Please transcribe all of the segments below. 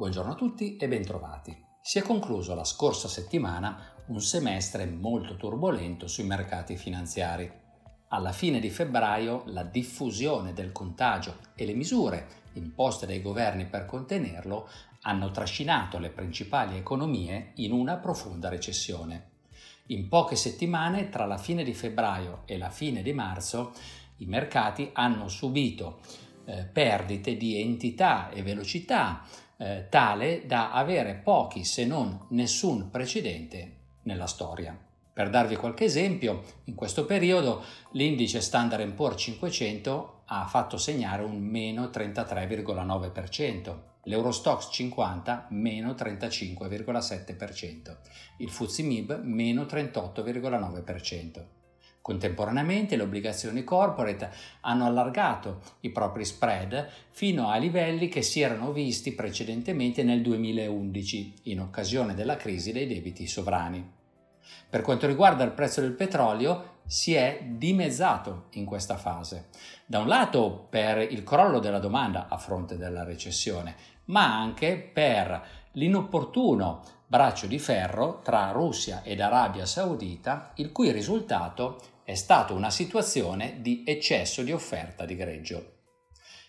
Buongiorno a tutti e bentrovati. Si è concluso la scorsa settimana un semestre molto turbolento sui mercati finanziari. Alla fine di febbraio la diffusione del contagio e le misure imposte dai governi per contenerlo hanno trascinato le principali economie in una profonda recessione. In poche settimane, tra la fine di febbraio e la fine di marzo, i mercati hanno subito eh, perdite di entità e velocità eh, tale da avere pochi se non nessun precedente nella storia. Per darvi qualche esempio, in questo periodo l'indice Standard Poor's 500 ha fatto segnare un meno 33,9%, l'Eurostox 50 meno 35,7%, il FTSE MIB meno 38,9%. Contemporaneamente le obbligazioni corporate hanno allargato i propri spread fino a livelli che si erano visti precedentemente nel 2011 in occasione della crisi dei debiti sovrani. Per quanto riguarda il prezzo del petrolio, si è dimezzato in questa fase. Da un lato per il crollo della domanda a fronte della recessione, ma anche per l'inopportuno braccio di ferro tra Russia ed Arabia Saudita, il cui risultato è stato una situazione di eccesso di offerta di greggio.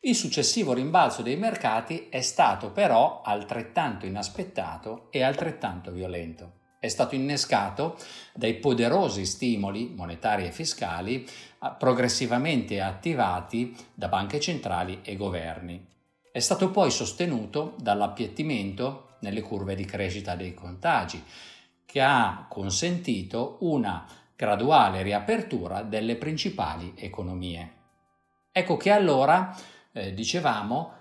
Il successivo rimbalzo dei mercati è stato però altrettanto inaspettato e altrettanto violento. È stato innescato dai poderosi stimoli monetari e fiscali progressivamente attivati da banche centrali e governi. È stato poi sostenuto dall'appiattimento nelle curve di crescita dei contagi, che ha consentito una graduale riapertura delle principali economie. Ecco che allora, eh, dicevamo,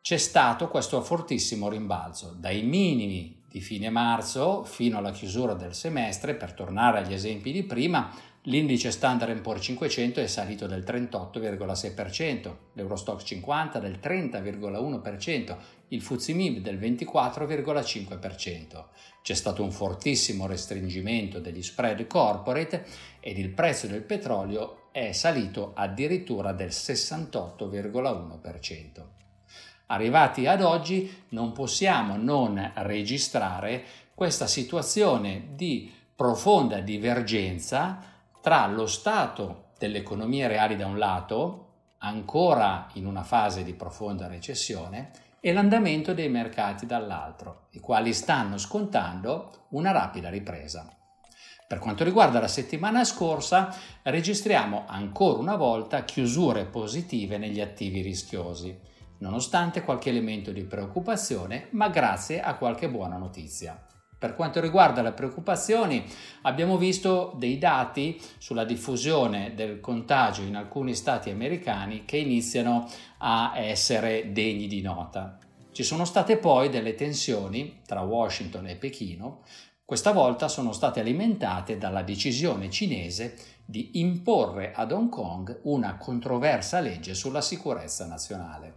c'è stato questo fortissimo rimbalzo, dai minimi di fine marzo fino alla chiusura del semestre, per tornare agli esempi di prima, L'indice Standard Poor's 500 è salito del 38,6%, l'Eurostock 50 del 30,1%, il FTSE MIB del 24,5%. C'è stato un fortissimo restringimento degli spread corporate ed il prezzo del petrolio è salito addirittura del 68,1%. Arrivati ad oggi non possiamo non registrare questa situazione di profonda divergenza tra lo stato delle economie reali da un lato, ancora in una fase di profonda recessione, e l'andamento dei mercati dall'altro, i quali stanno scontando una rapida ripresa. Per quanto riguarda la settimana scorsa, registriamo ancora una volta chiusure positive negli attivi rischiosi, nonostante qualche elemento di preoccupazione, ma grazie a qualche buona notizia. Per quanto riguarda le preoccupazioni, abbiamo visto dei dati sulla diffusione del contagio in alcuni stati americani che iniziano a essere degni di nota. Ci sono state poi delle tensioni tra Washington e Pechino, questa volta sono state alimentate dalla decisione cinese di imporre ad Hong Kong una controversa legge sulla sicurezza nazionale.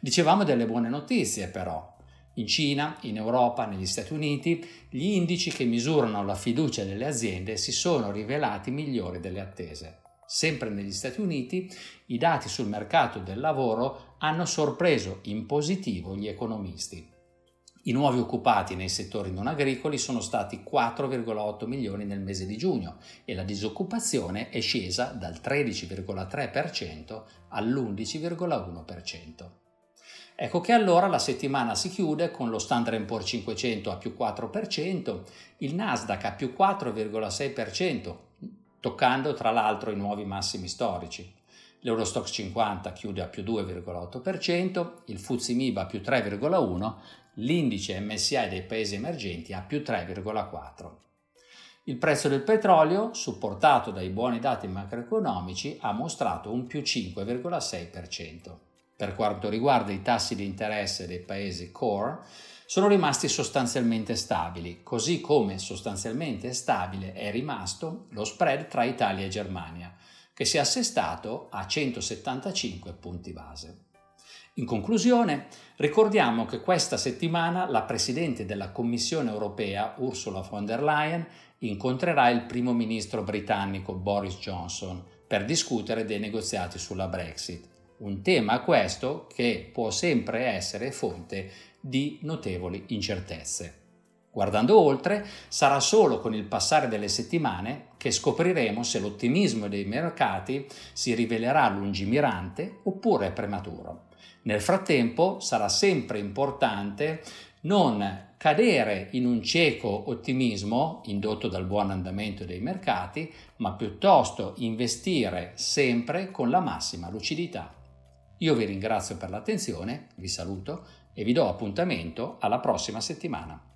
Dicevamo delle buone notizie però, in Cina, in Europa, negli Stati Uniti, gli indici che misurano la fiducia delle aziende si sono rivelati migliori delle attese. Sempre negli Stati Uniti, i dati sul mercato del lavoro hanno sorpreso in positivo gli economisti. I nuovi occupati nei settori non agricoli sono stati 4,8 milioni nel mese di giugno e la disoccupazione è scesa dal 13,3% all'11,1%. Ecco che allora la settimana si chiude con lo Standard Poor's 500 a più 4%, il Nasdaq a più 4,6%, toccando tra l'altro i nuovi massimi storici. L'Eurostox 50 chiude a più 2,8%, il FTSE MIB a più 3,1%, l'indice MSI dei paesi emergenti a più 3,4%. Il prezzo del petrolio, supportato dai buoni dati macroeconomici, ha mostrato un più 5,6%. Per quanto riguarda i tassi di interesse dei paesi core, sono rimasti sostanzialmente stabili, così come sostanzialmente stabile è rimasto lo spread tra Italia e Germania, che si è assestato a 175 punti base. In conclusione, ricordiamo che questa settimana la Presidente della Commissione europea, Ursula von der Leyen, incontrerà il primo ministro britannico Boris Johnson per discutere dei negoziati sulla Brexit un tema questo che può sempre essere fonte di notevoli incertezze. Guardando oltre, sarà solo con il passare delle settimane che scopriremo se l'ottimismo dei mercati si rivelerà lungimirante oppure prematuro. Nel frattempo sarà sempre importante non cadere in un cieco ottimismo indotto dal buon andamento dei mercati, ma piuttosto investire sempre con la massima lucidità. Io vi ringrazio per l'attenzione, vi saluto e vi do appuntamento alla prossima settimana.